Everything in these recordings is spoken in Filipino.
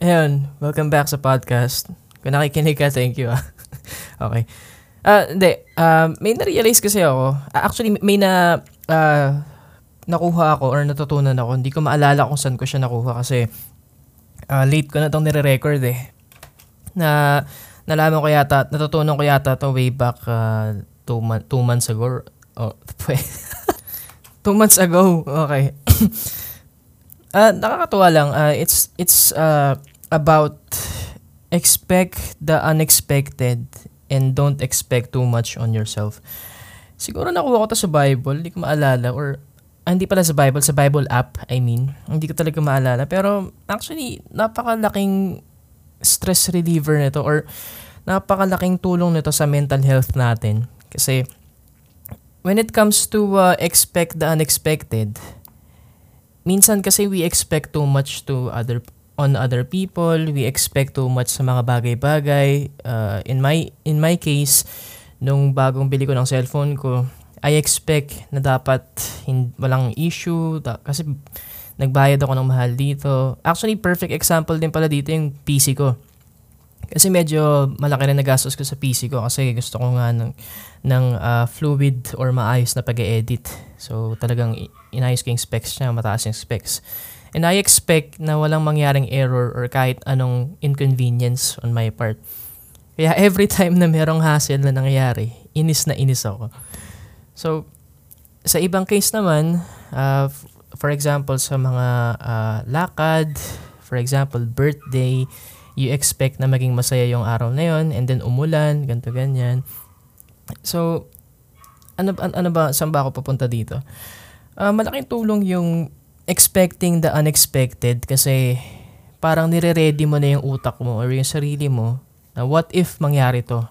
Ayun, welcome back sa podcast. Kung nakikinig ka, thank you ah. okay. Ah, uh, hindi. Uh, may na-realize kasi ako. Uh, actually, may na uh, nakuha ako or natutunan ako. Hindi ko maalala kung saan ko siya nakuha kasi uh, late ko na itong nire-record eh. Na nalaman ko yata, natutunan ko yata to way back uh, two, mo- two months ago. Oh, two months ago. Okay. uh, nakakatuwa lang. Uh, it's it's uh, about expect the unexpected and don't expect too much on yourself. Siguro nakuha ko to sa Bible, hindi ko maalala or ah, hindi pala sa Bible, sa Bible app, I mean. Hindi ko talaga maalala. Pero actually, napakalaking stress reliever nito or napakalaking tulong nito sa mental health natin. Kasi when it comes to uh, expect the unexpected, minsan kasi we expect too much to other on other people, we expect too much sa mga bagay-bagay. Uh, in my in my case, nung bagong bili ko ng cellphone ko, I expect na dapat hin- walang issue da- kasi nagbayad ako ng mahal dito. Actually, perfect example din pala dito yung PC ko. Kasi medyo malaki rin nagastos ko sa PC ko kasi gusto ko nga ng, ng uh, fluid or maayos na pag-edit. So talagang inayos ko yung specs niya, mataas yung specs. And I expect na walang mangyaring error or kahit anong inconvenience on my part. Kaya every time na merong hassle na nangyayari, inis na inis ako. So, sa ibang case naman, uh, for example, sa mga uh, lakad, for example, birthday, you expect na maging masaya yung araw na yon and then umulan, ganto ganyan. So, ano, ano, ano ba, saan ba ako papunta dito? Uh, malaking tulong yung expecting the unexpected kasi parang nire-ready mo na yung utak mo or yung sarili mo na what if mangyari to?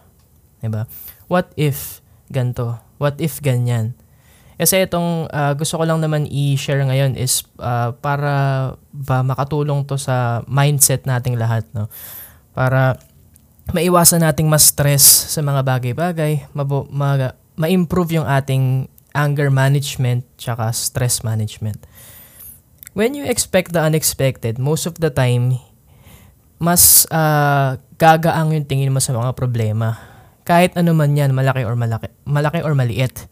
ba? What if ganto? What if ganyan? Kasi itong uh, gusto ko lang naman i-share ngayon is uh, para ba makatulong to sa mindset nating lahat, no? Para maiwasan nating ma-stress sa mga bagay-bagay, mabo, ma- ma-improve yung ating anger management tsaka stress management when you expect the unexpected, most of the time, mas uh, gagaang yung tingin mo sa mga problema. Kahit ano man yan, malaki or malaki, malaki or maliit.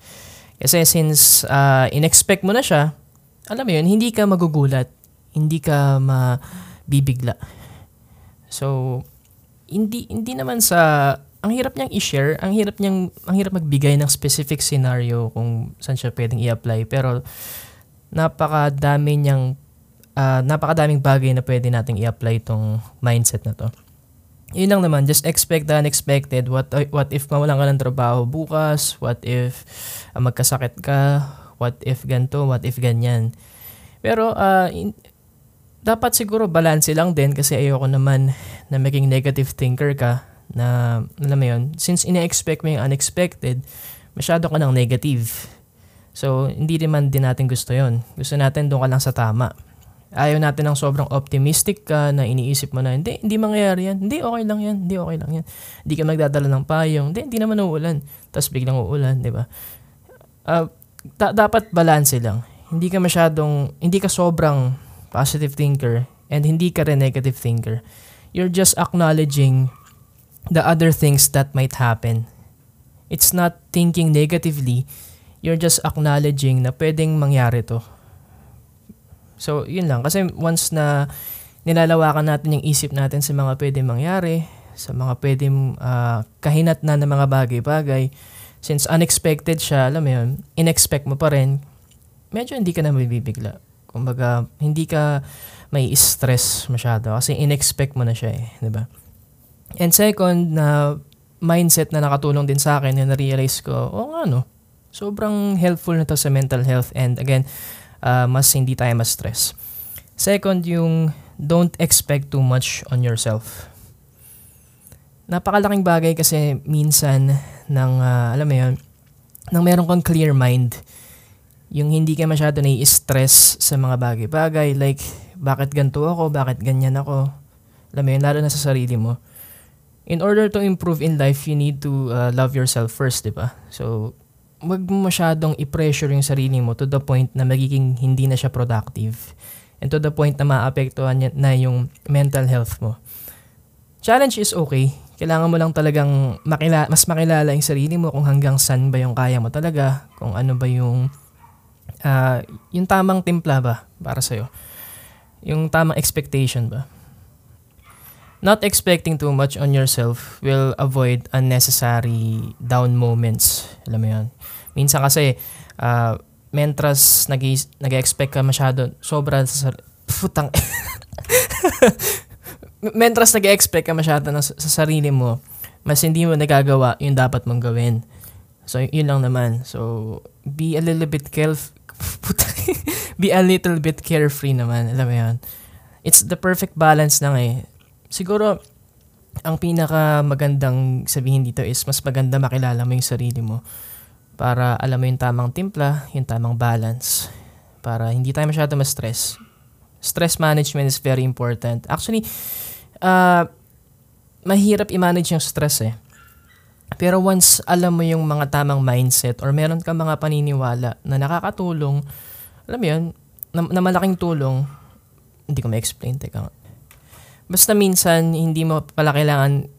Kasi since uh, inexpect mo na siya, alam mo yun, hindi ka magugulat, hindi ka mabibigla. So, hindi hindi naman sa ang hirap niyang i-share, ang hirap niyang ang hirap magbigay ng specific scenario kung saan siya pwedeng i-apply pero napakadami niyang uh, napakadaming bagay na pwede nating i-apply itong mindset na to. Yun lang naman, just expect the unexpected. What what if mawalan ka ng trabaho bukas? What if uh, magkasakit ka? What if ganto? What if ganyan? Pero uh, in, dapat siguro balance lang din kasi ayoko naman na maging negative thinker ka na alam mo yun, since ine-expect mo yung unexpected, masyado ka ng negative So, hindi naman din natin gusto yon Gusto natin doon ka lang sa tama. Ayaw natin ng sobrang optimistic ka na iniisip mo na, hindi, hindi mangyayari yan. Hindi, okay lang yan. Hindi, okay lang yan. Hindi ka magdadala ng payong. Hindi, hindi naman uulan. Tapos biglang uulan, di ba? Uh, da- dapat balance lang. Hindi ka masyadong, hindi ka sobrang positive thinker and hindi ka rin negative thinker. You're just acknowledging the other things that might happen. It's not thinking negatively you're just acknowledging na pwedeng mangyari to. So, yun lang. Kasi once na nilalawakan natin yung isip natin sa mga pwedeng mangyari, sa mga pwedeng uh, kahinat na ng mga bagay-bagay, since unexpected siya, alam mo yun, inexpect mo pa rin, medyo hindi ka na mabibigla. Kumbaga, hindi ka may stress masyado kasi inexpect mo na siya eh, di ba? And second, na mindset na nakatulong din sa akin na na-realize ko, oh nga no, Sobrang helpful na to sa mental health and again, uh, mas hindi tayo mas stress. Second, yung don't expect too much on yourself. Napakalaking bagay kasi minsan ng, uh, alam mo yun, nang meron kang clear mind, yung hindi ka masyado nai-stress sa mga bagay-bagay, like, bakit ganito ako, bakit ganyan ako, alam mo yun, lalo na sa sarili mo. In order to improve in life, you need to uh, love yourself first, di ba? So, wag mo masyadong i-pressure yung sarili mo to the point na magiging hindi na siya productive. and to the point na maapektuhan na yung mental health mo. Challenge is okay. Kailangan mo lang talagang makila, mas makilala yung sarili mo kung hanggang saan ba yung kaya mo talaga, kung ano ba yung uh, yung tamang timpla ba para sa'yo. Yung tamang expectation ba. Not expecting too much on yourself will avoid unnecessary down moments. Alam mo yun. Minsan kasi, uh, mentras nag-expect ka masyado, sobra sa putang mentras nag-expect ka masyado na, sa sarili mo, mas hindi mo nagagawa yung dapat mong gawin. So, yun lang naman. So, be a little bit careful. be a little bit carefree naman. Alam mo yun. It's the perfect balance lang eh. Siguro, ang pinaka magandang sabihin dito is mas maganda makilala mo yung sarili mo para alam mo yung tamang timpla, yung tamang balance para hindi tayo masyado ma-stress. Stress management is very important. Actually, uh, mahirap i-manage yung stress eh. Pero once alam mo yung mga tamang mindset or meron kang mga paniniwala na nakakatulong, alam mo yun, na, na malaking tulong, hindi ko ma-explain, teka Basta minsan, hindi mo pala kailangan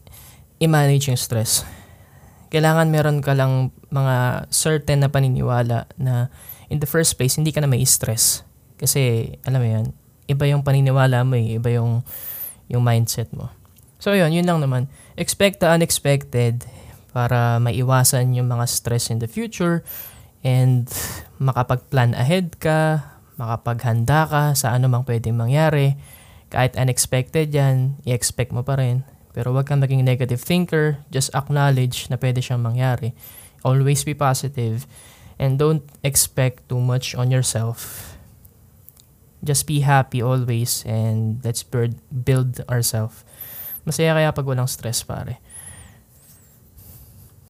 i-manage yung stress. Kailangan meron ka lang mga certain na paniniwala na in the first place, hindi ka na may stress. Kasi, alam mo yan, iba yung paniniwala mo eh, iba yung, yung mindset mo. So yun, yun lang naman. Expect the unexpected para maiwasan yung mga stress in the future and makapag-plan ahead ka, makapaghanda ka sa ano mang pwedeng mangyari. Kahit unexpected yan, i-expect mo pa rin. Pero wag kang maging negative thinker, just acknowledge na pwede siyang mangyari. Always be positive and don't expect too much on yourself just be happy always and let's build ourselves. Masaya kaya pag walang stress pare.